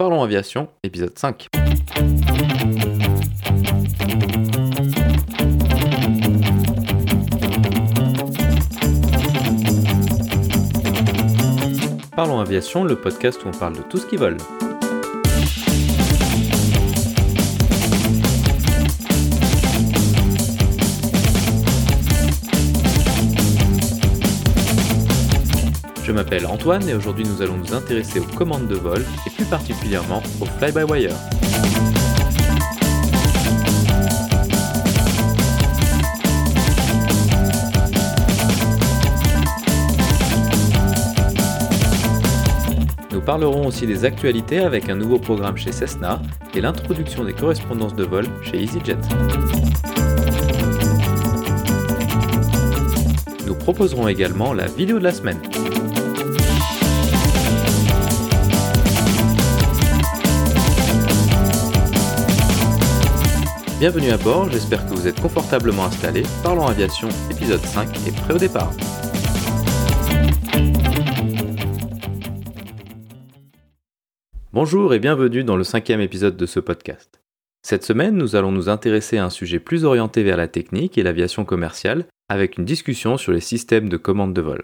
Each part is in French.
Parlons Aviation, épisode 5. Parlons Aviation, le podcast où on parle de tout ce qui vole. Je m'appelle Antoine et aujourd'hui nous allons nous intéresser aux commandes de vol et plus particulièrement au fly-by-wire. Nous parlerons aussi des actualités avec un nouveau programme chez Cessna et l'introduction des correspondances de vol chez EasyJet. Nous proposerons également la vidéo de la semaine. Bienvenue à bord, j'espère que vous êtes confortablement installés. Parlons Aviation, épisode 5 est prêt au départ. Bonjour et bienvenue dans le cinquième épisode de ce podcast. Cette semaine, nous allons nous intéresser à un sujet plus orienté vers la technique et l'aviation commerciale, avec une discussion sur les systèmes de commande de vol.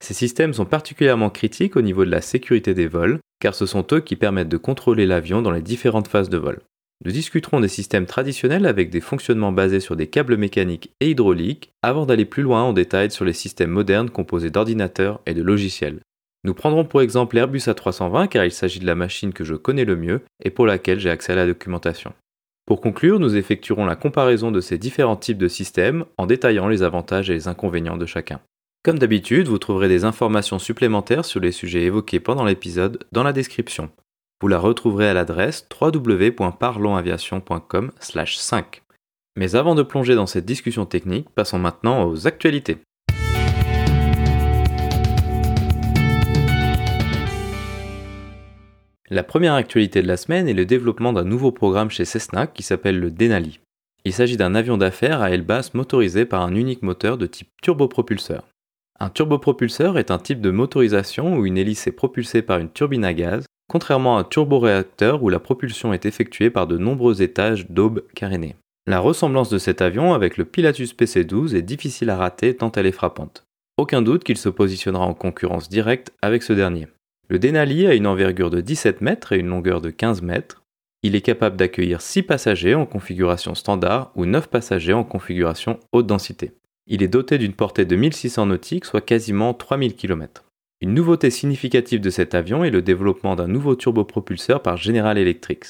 Ces systèmes sont particulièrement critiques au niveau de la sécurité des vols, car ce sont eux qui permettent de contrôler l'avion dans les différentes phases de vol. Nous discuterons des systèmes traditionnels avec des fonctionnements basés sur des câbles mécaniques et hydrauliques avant d'aller plus loin en détail sur les systèmes modernes composés d'ordinateurs et de logiciels. Nous prendrons pour exemple l'Airbus A320 car il s'agit de la machine que je connais le mieux et pour laquelle j'ai accès à la documentation. Pour conclure, nous effectuerons la comparaison de ces différents types de systèmes en détaillant les avantages et les inconvénients de chacun. Comme d'habitude, vous trouverez des informations supplémentaires sur les sujets évoqués pendant l'épisode dans la description. Vous la retrouverez à l'adresse www.parlonsaviation.com/5. Mais avant de plonger dans cette discussion technique, passons maintenant aux actualités. La première actualité de la semaine est le développement d'un nouveau programme chez Cessna qui s'appelle le Denali. Il s'agit d'un avion d'affaires à aile basse motorisé par un unique moteur de type turbopropulseur. Un turbopropulseur est un type de motorisation où une hélice est propulsée par une turbine à gaz contrairement à un turboréacteur où la propulsion est effectuée par de nombreux étages d'aubes carénées. La ressemblance de cet avion avec le Pilatus PC-12 est difficile à rater tant elle est frappante. Aucun doute qu'il se positionnera en concurrence directe avec ce dernier. Le Denali a une envergure de 17 mètres et une longueur de 15 mètres. Il est capable d'accueillir 6 passagers en configuration standard ou 9 passagers en configuration haute densité. Il est doté d'une portée de 1600 nautiques, soit quasiment 3000 km. Une nouveauté significative de cet avion est le développement d'un nouveau turbopropulseur par General Electric.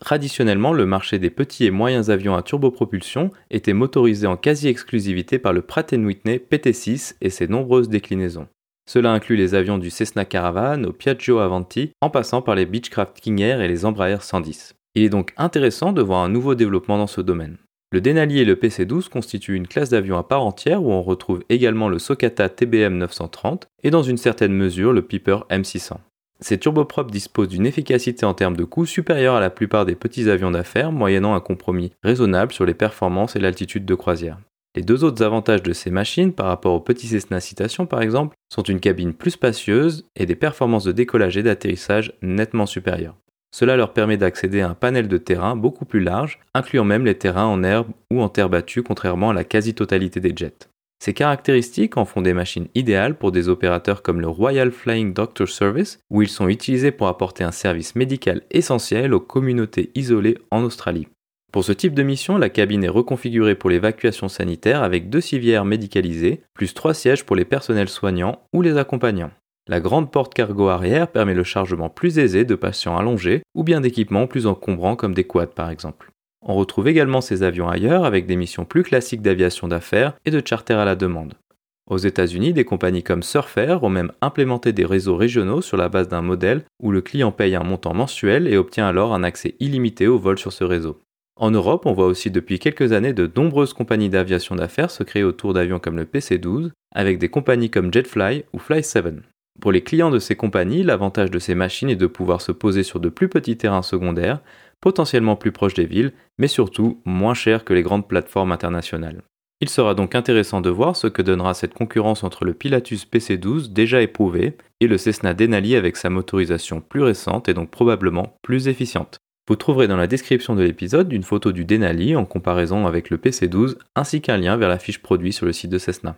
Traditionnellement, le marché des petits et moyens avions à turbopropulsion était motorisé en quasi-exclusivité par le Pratt Whitney PT6 et ses nombreuses déclinaisons. Cela inclut les avions du Cessna Caravan au Piaggio Avanti, en passant par les Beechcraft King Air et les Embraer 110. Il est donc intéressant de voir un nouveau développement dans ce domaine. Le Denali et le PC-12 constituent une classe d'avions à part entière où on retrouve également le Socata TBM 930 et dans une certaine mesure le Piper M600. Ces turboprops disposent d'une efficacité en termes de coût supérieure à la plupart des petits avions d'affaires, moyennant un compromis raisonnable sur les performances et l'altitude de croisière. Les deux autres avantages de ces machines par rapport aux petits Cessna Citation par exemple sont une cabine plus spacieuse et des performances de décollage et d'atterrissage nettement supérieures. Cela leur permet d'accéder à un panel de terrain beaucoup plus large, incluant même les terrains en herbe ou en terre battue, contrairement à la quasi-totalité des jets. Ces caractéristiques en font des machines idéales pour des opérateurs comme le Royal Flying Doctor Service, où ils sont utilisés pour apporter un service médical essentiel aux communautés isolées en Australie. Pour ce type de mission, la cabine est reconfigurée pour l'évacuation sanitaire avec deux civières médicalisées, plus trois sièges pour les personnels soignants ou les accompagnants. La grande porte cargo arrière permet le chargement plus aisé de patients allongés ou bien d'équipements plus encombrants comme des quads par exemple. On retrouve également ces avions ailleurs avec des missions plus classiques d'aviation d'affaires et de charter à la demande. Aux États-Unis, des compagnies comme Surfair ont même implémenté des réseaux régionaux sur la base d'un modèle où le client paye un montant mensuel et obtient alors un accès illimité au vol sur ce réseau. En Europe, on voit aussi depuis quelques années de nombreuses compagnies d'aviation d'affaires se créer autour d'avions comme le PC-12, avec des compagnies comme Jetfly ou Fly7. Pour les clients de ces compagnies, l'avantage de ces machines est de pouvoir se poser sur de plus petits terrains secondaires, potentiellement plus proches des villes, mais surtout moins chers que les grandes plateformes internationales. Il sera donc intéressant de voir ce que donnera cette concurrence entre le Pilatus PC-12 déjà éprouvé et le Cessna Denali avec sa motorisation plus récente et donc probablement plus efficiente. Vous trouverez dans la description de l'épisode une photo du Denali en comparaison avec le PC-12 ainsi qu'un lien vers la fiche produit sur le site de Cessna.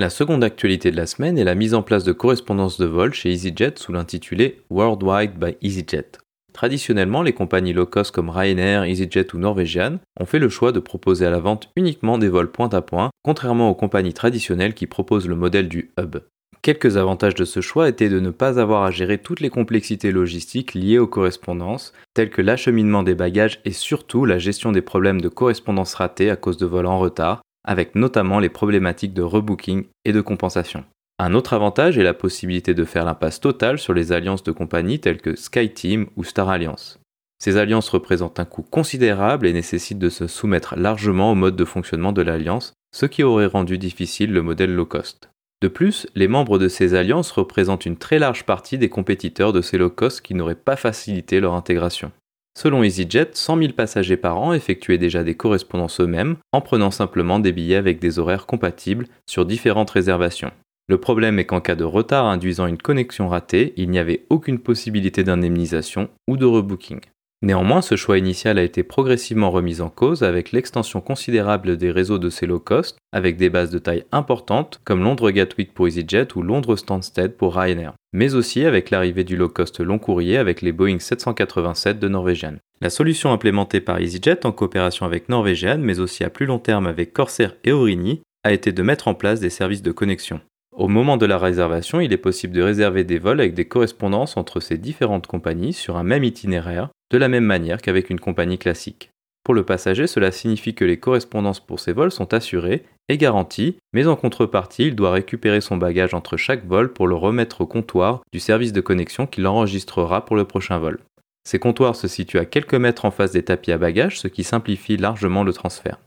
La seconde actualité de la semaine est la mise en place de correspondances de vol chez EasyJet sous l'intitulé Worldwide by EasyJet. Traditionnellement, les compagnies low cost comme Ryanair, EasyJet ou Norwegian ont fait le choix de proposer à la vente uniquement des vols point à point, contrairement aux compagnies traditionnelles qui proposent le modèle du hub. Quelques avantages de ce choix étaient de ne pas avoir à gérer toutes les complexités logistiques liées aux correspondances, telles que l'acheminement des bagages et surtout la gestion des problèmes de correspondance ratée à cause de vols en retard, avec notamment les problématiques de rebooking et de compensation. Un autre avantage est la possibilité de faire l'impasse totale sur les alliances de compagnies telles que SkyTeam ou Star Alliance. Ces alliances représentent un coût considérable et nécessitent de se soumettre largement au mode de fonctionnement de l'alliance, ce qui aurait rendu difficile le modèle low cost. De plus, les membres de ces alliances représentent une très large partie des compétiteurs de ces low cost qui n'auraient pas facilité leur intégration. Selon EasyJet, 100 000 passagers par an effectuaient déjà des correspondances eux-mêmes en prenant simplement des billets avec des horaires compatibles sur différentes réservations. Le problème est qu'en cas de retard induisant une connexion ratée, il n'y avait aucune possibilité d'indemnisation ou de rebooking. Néanmoins, ce choix initial a été progressivement remis en cause avec l'extension considérable des réseaux de ces low cost, avec des bases de taille importante comme Londres Gatwick pour EasyJet ou Londres Stansted pour Ryanair, mais aussi avec l'arrivée du low cost long courrier avec les Boeing 787 de Norwegian. La solution implémentée par EasyJet en coopération avec Norwegian, mais aussi à plus long terme avec Corsair et Aurigny, a été de mettre en place des services de connexion. Au moment de la réservation, il est possible de réserver des vols avec des correspondances entre ces différentes compagnies sur un même itinéraire, de la même manière qu'avec une compagnie classique. Pour le passager, cela signifie que les correspondances pour ces vols sont assurées et garanties, mais en contrepartie, il doit récupérer son bagage entre chaque vol pour le remettre au comptoir du service de connexion qui l'enregistrera pour le prochain vol. Ces comptoirs se situent à quelques mètres en face des tapis à bagages, ce qui simplifie largement le transfert.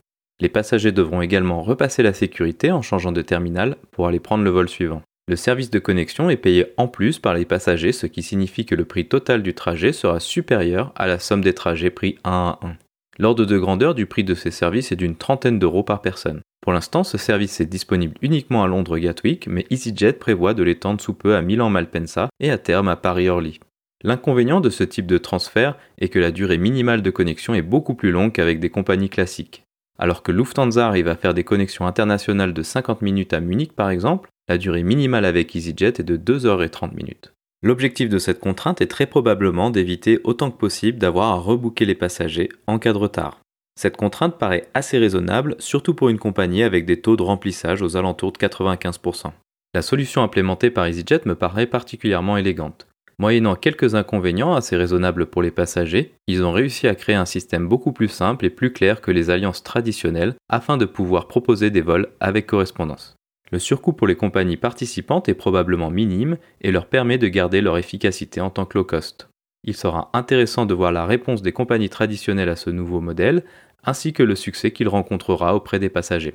Les passagers devront également repasser la sécurité en changeant de terminal pour aller prendre le vol suivant. Le service de connexion est payé en plus par les passagers, ce qui signifie que le prix total du trajet sera supérieur à la somme des trajets pris 1 à 1. L'ordre de grandeur du prix de ces services est d'une trentaine d'euros par personne. Pour l'instant, ce service est disponible uniquement à Londres Gatwick, mais EasyJet prévoit de l'étendre sous peu à Milan Malpensa et à terme à Paris Orly. L'inconvénient de ce type de transfert est que la durée minimale de connexion est beaucoup plus longue qu'avec des compagnies classiques. Alors que Lufthansa arrive à faire des connexions internationales de 50 minutes à Munich par exemple, la durée minimale avec EasyJet est de 2h30 minutes. L'objectif de cette contrainte est très probablement d'éviter autant que possible d'avoir à rebooker les passagers en cas de retard. Cette contrainte paraît assez raisonnable, surtout pour une compagnie avec des taux de remplissage aux alentours de 95%. La solution implémentée par EasyJet me paraît particulièrement élégante. Moyennant quelques inconvénients assez raisonnables pour les passagers, ils ont réussi à créer un système beaucoup plus simple et plus clair que les alliances traditionnelles afin de pouvoir proposer des vols avec correspondance. Le surcoût pour les compagnies participantes est probablement minime et leur permet de garder leur efficacité en tant que low cost. Il sera intéressant de voir la réponse des compagnies traditionnelles à ce nouveau modèle, ainsi que le succès qu'il rencontrera auprès des passagers.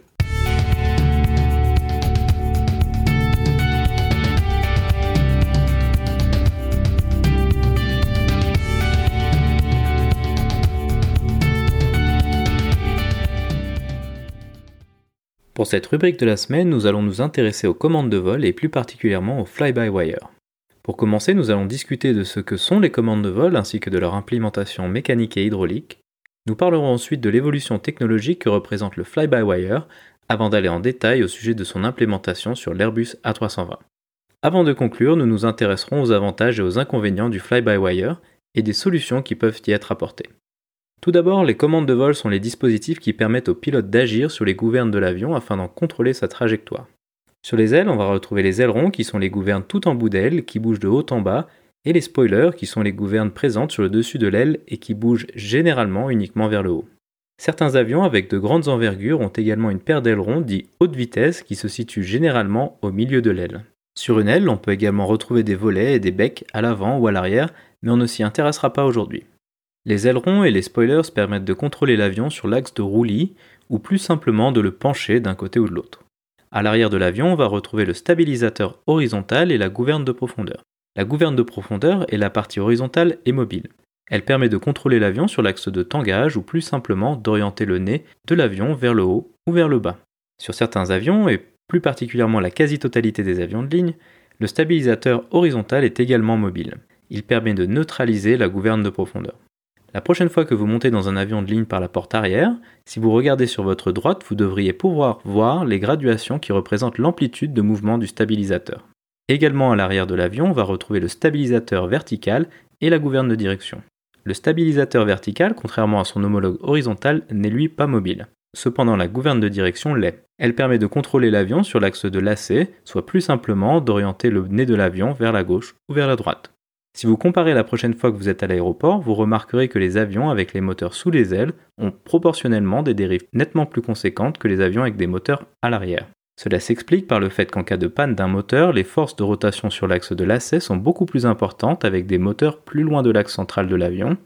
Pour cette rubrique de la semaine, nous allons nous intéresser aux commandes de vol et plus particulièrement au fly-by-wire. Pour commencer, nous allons discuter de ce que sont les commandes de vol ainsi que de leur implémentation mécanique et hydraulique. Nous parlerons ensuite de l'évolution technologique que représente le fly-by-wire avant d'aller en détail au sujet de son implémentation sur l'Airbus A320. Avant de conclure, nous nous intéresserons aux avantages et aux inconvénients du fly-by-wire et des solutions qui peuvent y être apportées. Tout d'abord, les commandes de vol sont les dispositifs qui permettent au pilote d'agir sur les gouvernes de l'avion afin d'en contrôler sa trajectoire. Sur les ailes, on va retrouver les ailerons qui sont les gouvernes tout en bout d'aile qui bougent de haut en bas et les spoilers qui sont les gouvernes présentes sur le dessus de l'aile et qui bougent généralement uniquement vers le haut. Certains avions avec de grandes envergures ont également une paire d'ailerons dits haute vitesse qui se situent généralement au milieu de l'aile. Sur une aile, on peut également retrouver des volets et des becs à l'avant ou à l'arrière, mais on ne s'y intéressera pas aujourd'hui. Les ailerons et les spoilers permettent de contrôler l'avion sur l'axe de roulis ou plus simplement de le pencher d'un côté ou de l'autre. À l'arrière de l'avion, on va retrouver le stabilisateur horizontal et la gouverne de profondeur. La gouverne de profondeur est la partie horizontale et mobile. Elle permet de contrôler l'avion sur l'axe de tangage ou plus simplement d'orienter le nez de l'avion vers le haut ou vers le bas. Sur certains avions, et plus particulièrement la quasi-totalité des avions de ligne, le stabilisateur horizontal est également mobile. Il permet de neutraliser la gouverne de profondeur. La prochaine fois que vous montez dans un avion de ligne par la porte arrière, si vous regardez sur votre droite, vous devriez pouvoir voir les graduations qui représentent l'amplitude de mouvement du stabilisateur. Également à l'arrière de l'avion, on va retrouver le stabilisateur vertical et la gouverne de direction. Le stabilisateur vertical, contrairement à son homologue horizontal, n'est lui pas mobile. Cependant, la gouverne de direction l'est. Elle permet de contrôler l'avion sur l'axe de lacet, soit plus simplement d'orienter le nez de l'avion vers la gauche ou vers la droite. Si vous comparez la prochaine fois que vous êtes à l'aéroport, vous remarquerez que les avions avec les moteurs sous les ailes ont proportionnellement des dérives nettement plus conséquentes que les avions avec des moteurs à l'arrière. Cela s'explique par le fait qu'en cas de panne d'un moteur, les forces de rotation sur l'axe de lacet sont beaucoup plus importantes avec des moteurs plus loin de l'axe central de l'avion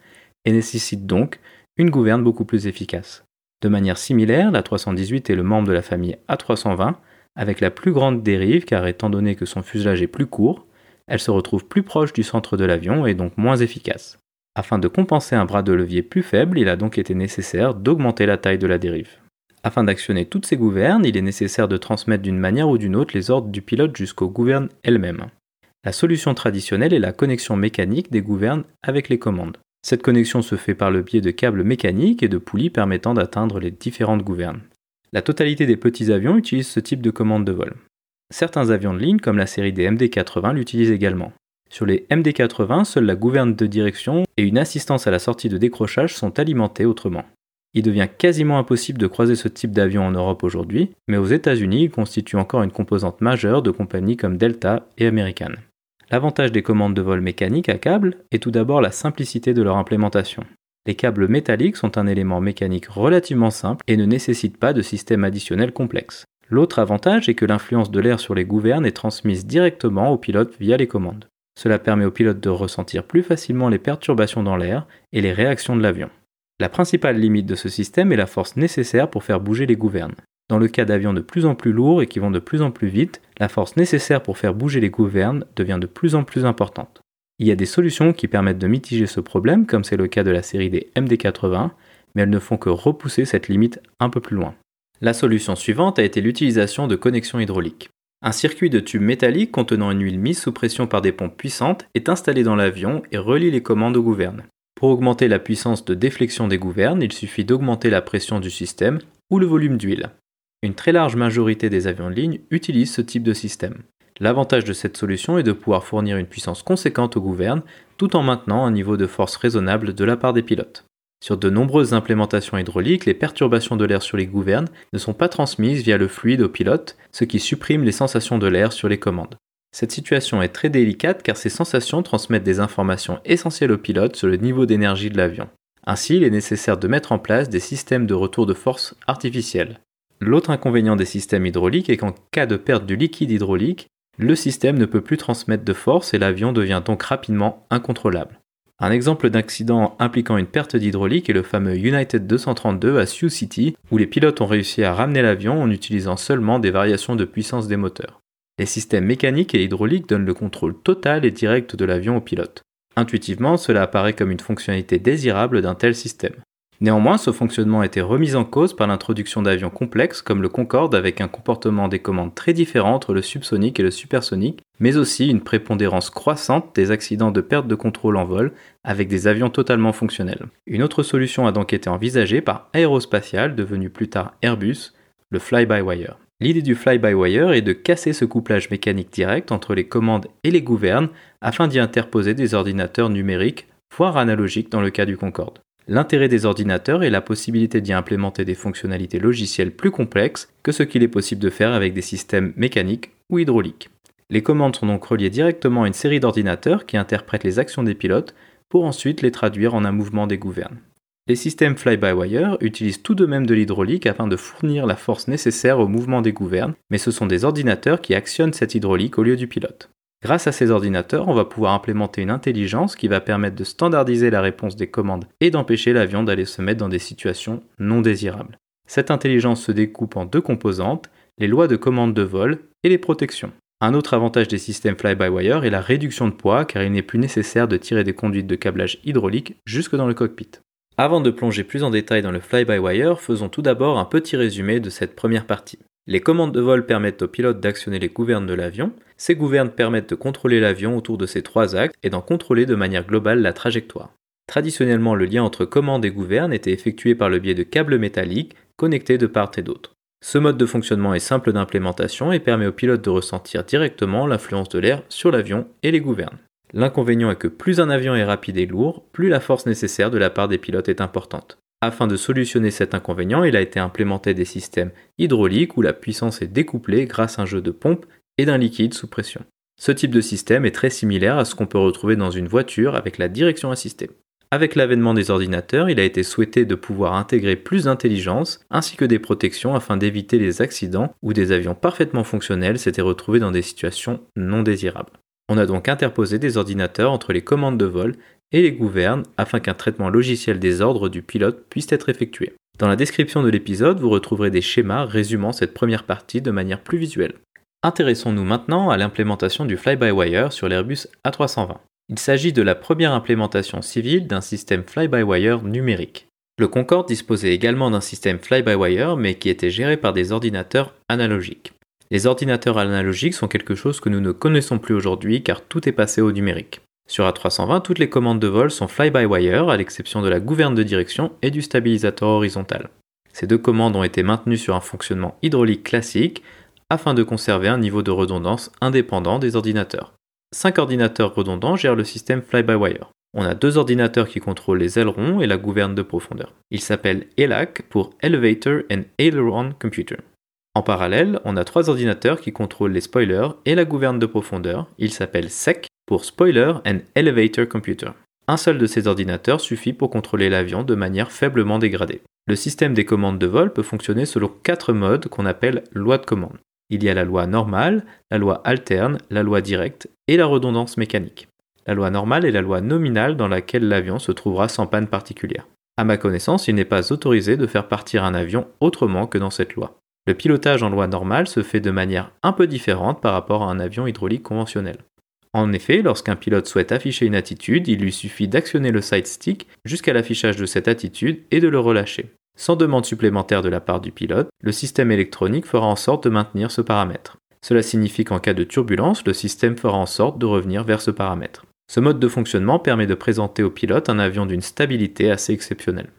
et nécessitent donc une gouverne beaucoup plus efficace. De manière similaire, la 318 est le membre de la famille A320 avec la plus grande dérive car étant donné que son fuselage est plus court, elle se retrouve plus proche du centre de l'avion et donc moins efficace. Afin de compenser un bras de levier plus faible, il a donc été nécessaire d'augmenter la taille de la dérive. Afin d'actionner toutes ces gouvernes, il est nécessaire de transmettre d'une manière ou d'une autre les ordres du pilote jusqu'aux gouvernes elles-mêmes. La solution traditionnelle est la connexion mécanique des gouvernes avec les commandes. Cette connexion se fait par le biais de câbles mécaniques et de poulies permettant d'atteindre les différentes gouvernes. La totalité des petits avions utilisent ce type de commande de vol. Certains avions de ligne, comme la série des MD-80, l'utilisent également. Sur les MD-80, seule la gouverne de direction et une assistance à la sortie de décrochage sont alimentées autrement. Il devient quasiment impossible de croiser ce type d'avion en Europe aujourd'hui, mais aux États-Unis, il constitue encore une composante majeure de compagnies comme Delta et American. L'avantage des commandes de vol mécaniques à câble est tout d'abord la simplicité de leur implémentation. Les câbles métalliques sont un élément mécanique relativement simple et ne nécessitent pas de système additionnel complexe. L'autre avantage est que l'influence de l'air sur les gouvernes est transmise directement au pilote via les commandes. Cela permet au pilote de ressentir plus facilement les perturbations dans l'air et les réactions de l'avion. La principale limite de ce système est la force nécessaire pour faire bouger les gouvernes. Dans le cas d'avions de plus en plus lourds et qui vont de plus en plus vite, la force nécessaire pour faire bouger les gouvernes devient de plus en plus importante. Il y a des solutions qui permettent de mitiger ce problème, comme c'est le cas de la série des MD80, mais elles ne font que repousser cette limite un peu plus loin. La solution suivante a été l'utilisation de connexions hydrauliques. Un circuit de tubes métalliques contenant une huile mise sous pression par des pompes puissantes est installé dans l'avion et relie les commandes aux gouvernes. Pour augmenter la puissance de déflexion des gouvernes, il suffit d'augmenter la pression du système ou le volume d'huile. Une très large majorité des avions de ligne utilisent ce type de système. L'avantage de cette solution est de pouvoir fournir une puissance conséquente aux gouvernes tout en maintenant un niveau de force raisonnable de la part des pilotes. Sur de nombreuses implémentations hydrauliques, les perturbations de l'air sur les gouvernes ne sont pas transmises via le fluide au pilote, ce qui supprime les sensations de l'air sur les commandes. Cette situation est très délicate car ces sensations transmettent des informations essentielles au pilote sur le niveau d'énergie de l'avion. Ainsi, il est nécessaire de mettre en place des systèmes de retour de force artificiels. L'autre inconvénient des systèmes hydrauliques est qu'en cas de perte du liquide hydraulique, le système ne peut plus transmettre de force et l'avion devient donc rapidement incontrôlable. Un exemple d'accident impliquant une perte d'hydraulique est le fameux United 232 à Sioux City, où les pilotes ont réussi à ramener l'avion en utilisant seulement des variations de puissance des moteurs. Les systèmes mécaniques et hydrauliques donnent le contrôle total et direct de l'avion au pilote. Intuitivement, cela apparaît comme une fonctionnalité désirable d'un tel système. Néanmoins, ce fonctionnement a été remis en cause par l'introduction d'avions complexes comme le Concorde avec un comportement des commandes très différent entre le subsonique et le supersonique, mais aussi une prépondérance croissante des accidents de perte de contrôle en vol avec des avions totalement fonctionnels. Une autre solution a donc été envisagée par Aerospatial, devenu plus tard Airbus, le fly-by-wire. L'idée du fly-by-wire est de casser ce couplage mécanique direct entre les commandes et les gouvernes afin d'y interposer des ordinateurs numériques, voire analogiques dans le cas du Concorde. L'intérêt des ordinateurs est la possibilité d'y implémenter des fonctionnalités logicielles plus complexes que ce qu'il est possible de faire avec des systèmes mécaniques ou hydrauliques. Les commandes sont donc reliées directement à une série d'ordinateurs qui interprètent les actions des pilotes pour ensuite les traduire en un mouvement des gouvernes. Les systèmes fly-by-wire utilisent tout de même de l'hydraulique afin de fournir la force nécessaire au mouvement des gouvernes, mais ce sont des ordinateurs qui actionnent cette hydraulique au lieu du pilote. Grâce à ces ordinateurs, on va pouvoir implémenter une intelligence qui va permettre de standardiser la réponse des commandes et d'empêcher l'avion d'aller se mettre dans des situations non désirables. Cette intelligence se découpe en deux composantes, les lois de commande de vol et les protections. Un autre avantage des systèmes fly-by-wire est la réduction de poids car il n'est plus nécessaire de tirer des conduites de câblage hydraulique jusque dans le cockpit. Avant de plonger plus en détail dans le fly-by-wire, faisons tout d'abord un petit résumé de cette première partie. Les commandes de vol permettent au pilote d'actionner les gouvernes de l'avion. Ces gouvernes permettent de contrôler l'avion autour de ses trois axes et d'en contrôler de manière globale la trajectoire. Traditionnellement, le lien entre commande et gouverne était effectué par le biais de câbles métalliques connectés de part et d'autre. Ce mode de fonctionnement est simple d'implémentation et permet au pilote de ressentir directement l'influence de l'air sur l'avion et les gouvernes. L'inconvénient est que plus un avion est rapide et lourd, plus la force nécessaire de la part des pilotes est importante. Afin de solutionner cet inconvénient, il a été implémenté des systèmes hydrauliques où la puissance est découplée grâce à un jeu de pompe et d'un liquide sous pression. Ce type de système est très similaire à ce qu'on peut retrouver dans une voiture avec la direction assistée. Avec l'avènement des ordinateurs, il a été souhaité de pouvoir intégrer plus d'intelligence ainsi que des protections afin d'éviter les accidents où des avions parfaitement fonctionnels s'étaient retrouvés dans des situations non désirables. On a donc interposé des ordinateurs entre les commandes de vol et les gouverne afin qu'un traitement logiciel des ordres du pilote puisse être effectué. Dans la description de l'épisode, vous retrouverez des schémas résumant cette première partie de manière plus visuelle. Intéressons-nous maintenant à l'implémentation du fly-by-wire sur l'Airbus A320. Il s'agit de la première implémentation civile d'un système fly-by-wire numérique. Le Concorde disposait également d'un système fly-by-wire mais qui était géré par des ordinateurs analogiques. Les ordinateurs analogiques sont quelque chose que nous ne connaissons plus aujourd'hui car tout est passé au numérique. Sur A320, toutes les commandes de vol sont fly-by-wire, à l'exception de la gouverne de direction et du stabilisateur horizontal. Ces deux commandes ont été maintenues sur un fonctionnement hydraulique classique afin de conserver un niveau de redondance indépendant des ordinateurs. Cinq ordinateurs redondants gèrent le système fly-by-wire. On a deux ordinateurs qui contrôlent les ailerons et la gouverne de profondeur. Ils s'appellent ELAC pour Elevator and Aileron Computer. En parallèle, on a trois ordinateurs qui contrôlent les spoilers et la gouverne de profondeur. Ils s'appellent SEC pour Spoiler and Elevator Computer. Un seul de ces ordinateurs suffit pour contrôler l'avion de manière faiblement dégradée. Le système des commandes de vol peut fonctionner selon quatre modes qu'on appelle loi de commande. Il y a la loi normale, la loi alterne, la loi directe et la redondance mécanique. La loi normale est la loi nominale dans laquelle l'avion se trouvera sans panne particulière. À ma connaissance, il n'est pas autorisé de faire partir un avion autrement que dans cette loi. Le pilotage en loi normale se fait de manière un peu différente par rapport à un avion hydraulique conventionnel. En effet, lorsqu'un pilote souhaite afficher une attitude, il lui suffit d'actionner le side stick jusqu'à l'affichage de cette attitude et de le relâcher. Sans demande supplémentaire de la part du pilote, le système électronique fera en sorte de maintenir ce paramètre. Cela signifie qu'en cas de turbulence, le système fera en sorte de revenir vers ce paramètre. Ce mode de fonctionnement permet de présenter au pilote un avion d'une stabilité assez exceptionnelle.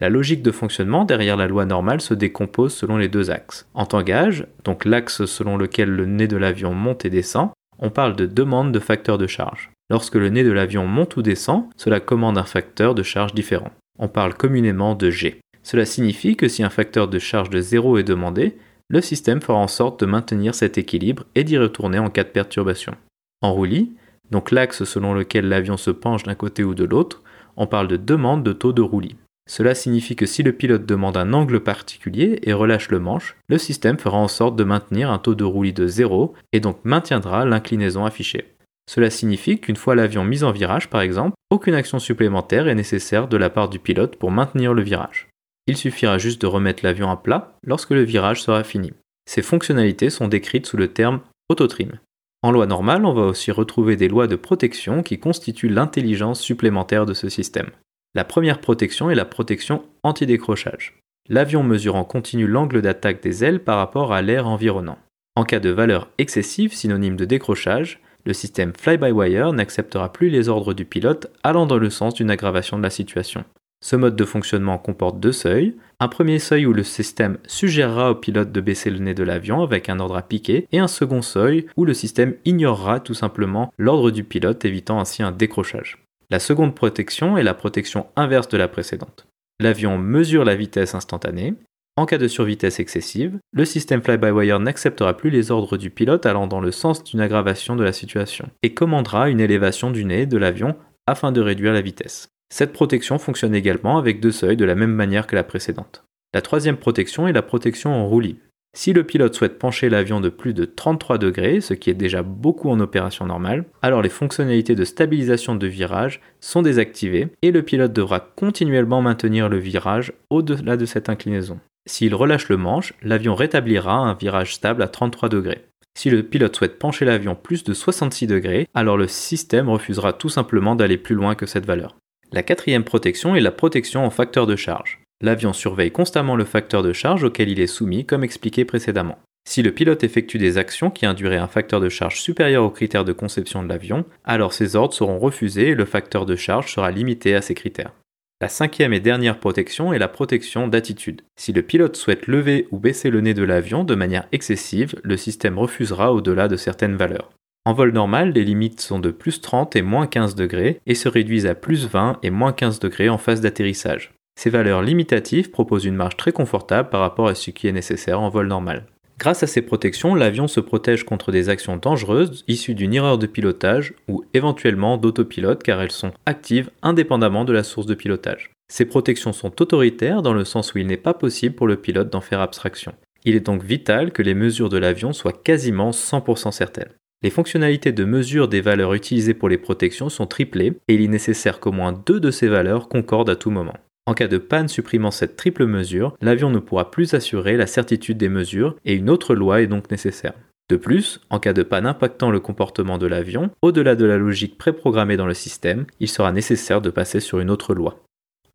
La logique de fonctionnement derrière la loi normale se décompose selon les deux axes. En tangage, donc l'axe selon lequel le nez de l'avion monte et descend, on parle de demande de facteur de charge. Lorsque le nez de l'avion monte ou descend, cela commande un facteur de charge différent. On parle communément de G. Cela signifie que si un facteur de charge de 0 est demandé, le système fera en sorte de maintenir cet équilibre et d'y retourner en cas de perturbation. En roulis, donc l'axe selon lequel l'avion se penche d'un côté ou de l'autre, on parle de demande de taux de roulis. Cela signifie que si le pilote demande un angle particulier et relâche le manche, le système fera en sorte de maintenir un taux de roulis de 0 et donc maintiendra l'inclinaison affichée. Cela signifie qu'une fois l'avion mis en virage par exemple, aucune action supplémentaire est nécessaire de la part du pilote pour maintenir le virage. Il suffira juste de remettre l'avion à plat lorsque le virage sera fini. Ces fonctionnalités sont décrites sous le terme autotrim. En loi normale, on va aussi retrouver des lois de protection qui constituent l'intelligence supplémentaire de ce système. La première protection est la protection anti-décrochage. L'avion mesure en continu l'angle d'attaque des ailes par rapport à l'air environnant. En cas de valeur excessive, synonyme de décrochage, le système fly-by-wire n'acceptera plus les ordres du pilote allant dans le sens d'une aggravation de la situation. Ce mode de fonctionnement comporte deux seuils. Un premier seuil où le système suggérera au pilote de baisser le nez de l'avion avec un ordre à piquer, et un second seuil où le système ignorera tout simplement l'ordre du pilote, évitant ainsi un décrochage. La seconde protection est la protection inverse de la précédente. L'avion mesure la vitesse instantanée. En cas de survitesse excessive, le système fly-by-wire n'acceptera plus les ordres du pilote allant dans le sens d'une aggravation de la situation et commandera une élévation du nez de l'avion afin de réduire la vitesse. Cette protection fonctionne également avec deux seuils de la même manière que la précédente. La troisième protection est la protection en roulis. Si le pilote souhaite pencher l'avion de plus de 33 degrés, ce qui est déjà beaucoup en opération normale, alors les fonctionnalités de stabilisation de virage sont désactivées et le pilote devra continuellement maintenir le virage au-delà de cette inclinaison. S'il relâche le manche, l'avion rétablira un virage stable à 33 degrés. Si le pilote souhaite pencher l'avion plus de 66 degrés, alors le système refusera tout simplement d'aller plus loin que cette valeur. La quatrième protection est la protection en facteur de charge. L'avion surveille constamment le facteur de charge auquel il est soumis comme expliqué précédemment. Si le pilote effectue des actions qui induiraient un facteur de charge supérieur aux critères de conception de l'avion, alors ses ordres seront refusés et le facteur de charge sera limité à ces critères. La cinquième et dernière protection est la protection d'attitude. Si le pilote souhaite lever ou baisser le nez de l'avion de manière excessive, le système refusera au-delà de certaines valeurs. En vol normal, les limites sont de plus 30 et moins 15 degrés et se réduisent à plus 20 et moins 15 degrés en phase d'atterrissage. Ces valeurs limitatives proposent une marge très confortable par rapport à ce qui est nécessaire en vol normal. Grâce à ces protections, l'avion se protège contre des actions dangereuses issues d'une erreur de pilotage ou éventuellement d'autopilote car elles sont actives indépendamment de la source de pilotage. Ces protections sont autoritaires dans le sens où il n'est pas possible pour le pilote d'en faire abstraction. Il est donc vital que les mesures de l'avion soient quasiment 100% certaines. Les fonctionnalités de mesure des valeurs utilisées pour les protections sont triplées et il est nécessaire qu'au moins deux de ces valeurs concordent à tout moment. En cas de panne supprimant cette triple mesure, l'avion ne pourra plus assurer la certitude des mesures et une autre loi est donc nécessaire. De plus, en cas de panne impactant le comportement de l'avion, au-delà de la logique préprogrammée dans le système, il sera nécessaire de passer sur une autre loi.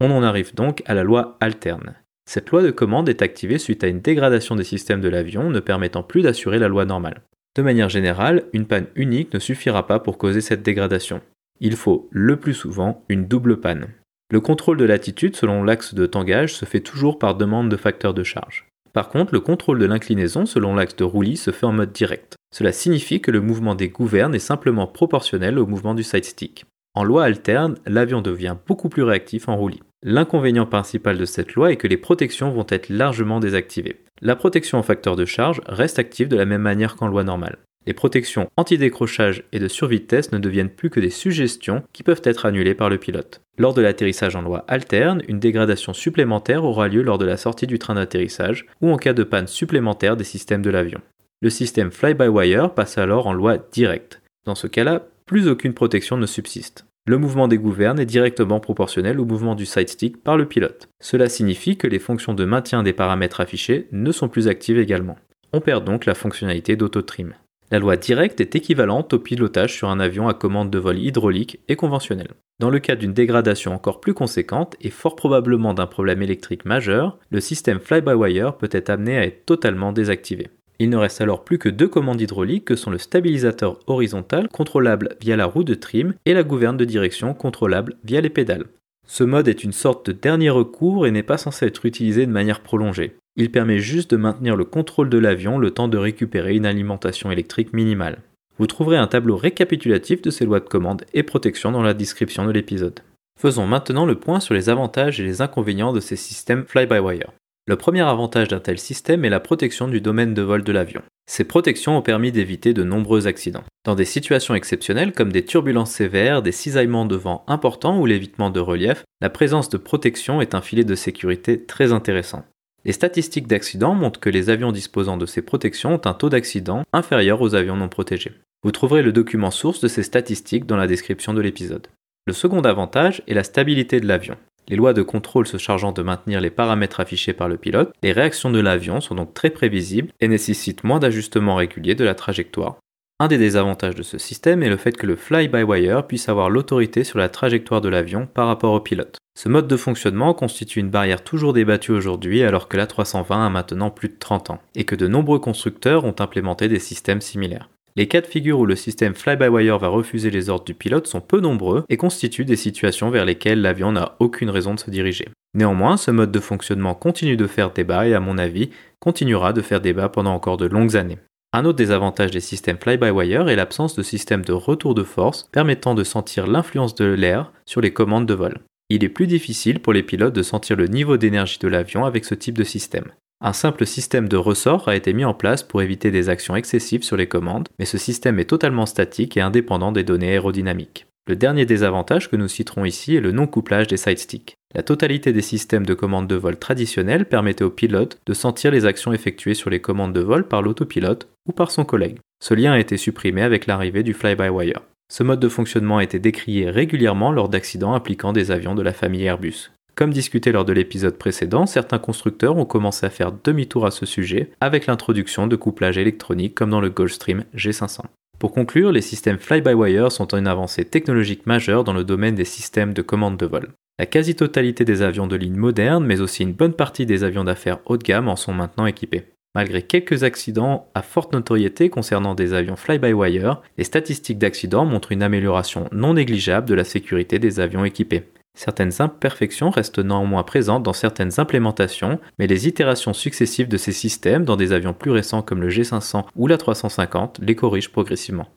On en arrive donc à la loi alterne. Cette loi de commande est activée suite à une dégradation des systèmes de l'avion ne permettant plus d'assurer la loi normale. De manière générale, une panne unique ne suffira pas pour causer cette dégradation. Il faut le plus souvent une double panne. Le contrôle de l'attitude selon l'axe de tangage se fait toujours par demande de facteur de charge. Par contre, le contrôle de l'inclinaison selon l'axe de roulis se fait en mode direct. Cela signifie que le mouvement des gouvernes est simplement proportionnel au mouvement du side stick. En loi alterne, l'avion devient beaucoup plus réactif en roulis. L'inconvénient principal de cette loi est que les protections vont être largement désactivées. La protection en facteur de charge reste active de la même manière qu'en loi normale les protections anti-décrochage et de survitesse ne deviennent plus que des suggestions qui peuvent être annulées par le pilote. Lors de l'atterrissage en loi alterne, une dégradation supplémentaire aura lieu lors de la sortie du train d'atterrissage ou en cas de panne supplémentaire des systèmes de l'avion. Le système fly-by-wire passe alors en loi directe. Dans ce cas-là, plus aucune protection ne subsiste. Le mouvement des gouvernes est directement proportionnel au mouvement du side stick par le pilote. Cela signifie que les fonctions de maintien des paramètres affichés ne sont plus actives également. On perd donc la fonctionnalité d'auto-trim. La loi directe est équivalente au pilotage sur un avion à commande de vol hydraulique et conventionnel. Dans le cas d'une dégradation encore plus conséquente et fort probablement d'un problème électrique majeur, le système fly-by-wire peut être amené à être totalement désactivé. Il ne reste alors plus que deux commandes hydrauliques que sont le stabilisateur horizontal contrôlable via la roue de trim et la gouverne de direction contrôlable via les pédales. Ce mode est une sorte de dernier recours et n'est pas censé être utilisé de manière prolongée. Il permet juste de maintenir le contrôle de l'avion le temps de récupérer une alimentation électrique minimale. Vous trouverez un tableau récapitulatif de ces lois de commande et protection dans la description de l'épisode. Faisons maintenant le point sur les avantages et les inconvénients de ces systèmes fly-by-wire. Le premier avantage d'un tel système est la protection du domaine de vol de l'avion. Ces protections ont permis d'éviter de nombreux accidents. Dans des situations exceptionnelles comme des turbulences sévères, des cisaillements de vent importants ou l'évitement de relief, la présence de protection est un filet de sécurité très intéressant. Les statistiques d'accidents montrent que les avions disposant de ces protections ont un taux d'accident inférieur aux avions non protégés. Vous trouverez le document source de ces statistiques dans la description de l'épisode. Le second avantage est la stabilité de l'avion. Les lois de contrôle se chargeant de maintenir les paramètres affichés par le pilote, les réactions de l'avion sont donc très prévisibles et nécessitent moins d'ajustements réguliers de la trajectoire, un des désavantages de ce système est le fait que le fly-by-wire puisse avoir l'autorité sur la trajectoire de l'avion par rapport au pilote. Ce mode de fonctionnement constitue une barrière toujours débattue aujourd'hui alors que l'A320 a maintenant plus de 30 ans, et que de nombreux constructeurs ont implémenté des systèmes similaires. Les cas de figure où le système fly-by-wire va refuser les ordres du pilote sont peu nombreux et constituent des situations vers lesquelles l'avion n'a aucune raison de se diriger. Néanmoins, ce mode de fonctionnement continue de faire débat et à mon avis, continuera de faire débat pendant encore de longues années. Un autre désavantage des systèmes fly-by-wire est l'absence de système de retour de force permettant de sentir l'influence de l'air sur les commandes de vol. Il est plus difficile pour les pilotes de sentir le niveau d'énergie de l'avion avec ce type de système. Un simple système de ressort a été mis en place pour éviter des actions excessives sur les commandes, mais ce système est totalement statique et indépendant des données aérodynamiques. Le dernier désavantage que nous citerons ici est le non-couplage des sidesticks. La totalité des systèmes de commande de vol traditionnels permettait au pilote de sentir les actions effectuées sur les commandes de vol par l'autopilote ou par son collègue. Ce lien a été supprimé avec l'arrivée du fly-by-wire. Ce mode de fonctionnement a été décrié régulièrement lors d'accidents impliquant des avions de la famille Airbus. Comme discuté lors de l'épisode précédent, certains constructeurs ont commencé à faire demi-tour à ce sujet avec l'introduction de couplage électronique comme dans le Gulfstream G500. Pour conclure, les systèmes fly-by-wire sont une avancée technologique majeure dans le domaine des systèmes de commande de vol. La quasi-totalité des avions de ligne modernes, mais aussi une bonne partie des avions d'affaires haut de gamme en sont maintenant équipés. Malgré quelques accidents à forte notoriété concernant des avions fly-by-wire, les statistiques d'accidents montrent une amélioration non négligeable de la sécurité des avions équipés. Certaines imperfections restent néanmoins présentes dans certaines implémentations, mais les itérations successives de ces systèmes dans des avions plus récents comme le G500 ou la 350 les corrigent progressivement.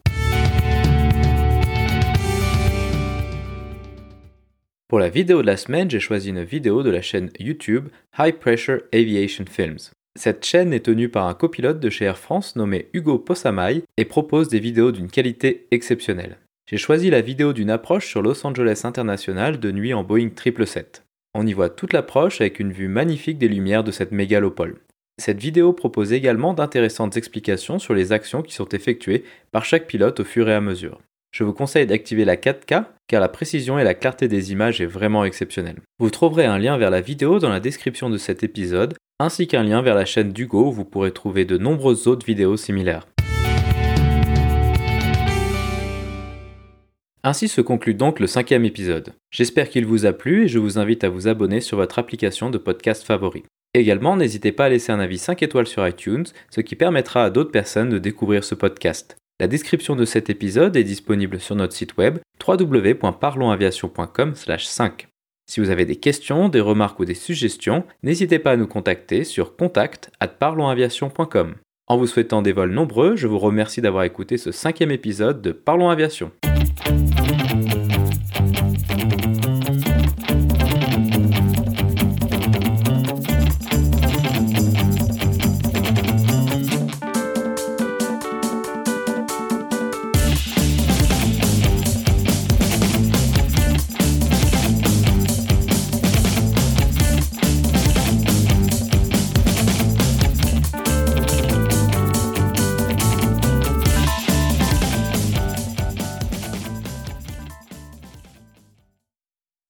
Pour la vidéo de la semaine, j'ai choisi une vidéo de la chaîne YouTube High Pressure Aviation Films. Cette chaîne est tenue par un copilote de chez Air France nommé Hugo Possamay et propose des vidéos d'une qualité exceptionnelle. J'ai choisi la vidéo d'une approche sur Los Angeles International de nuit en Boeing 777. On y voit toute l'approche avec une vue magnifique des lumières de cette mégalopole. Cette vidéo propose également d'intéressantes explications sur les actions qui sont effectuées par chaque pilote au fur et à mesure. Je vous conseille d'activer la 4K car la précision et la clarté des images est vraiment exceptionnelle. Vous trouverez un lien vers la vidéo dans la description de cet épisode ainsi qu'un lien vers la chaîne d'Hugo où vous pourrez trouver de nombreuses autres vidéos similaires. Ainsi se conclut donc le cinquième épisode. J'espère qu'il vous a plu et je vous invite à vous abonner sur votre application de podcast favori. Également, n'hésitez pas à laisser un avis 5 étoiles sur iTunes, ce qui permettra à d'autres personnes de découvrir ce podcast. La description de cet épisode est disponible sur notre site web www.parlonsaviation.com/5. Si vous avez des questions, des remarques ou des suggestions, n'hésitez pas à nous contacter sur contact@parlonsaviation.com. En vous souhaitant des vols nombreux, je vous remercie d'avoir écouté ce cinquième épisode de Parlons Aviation.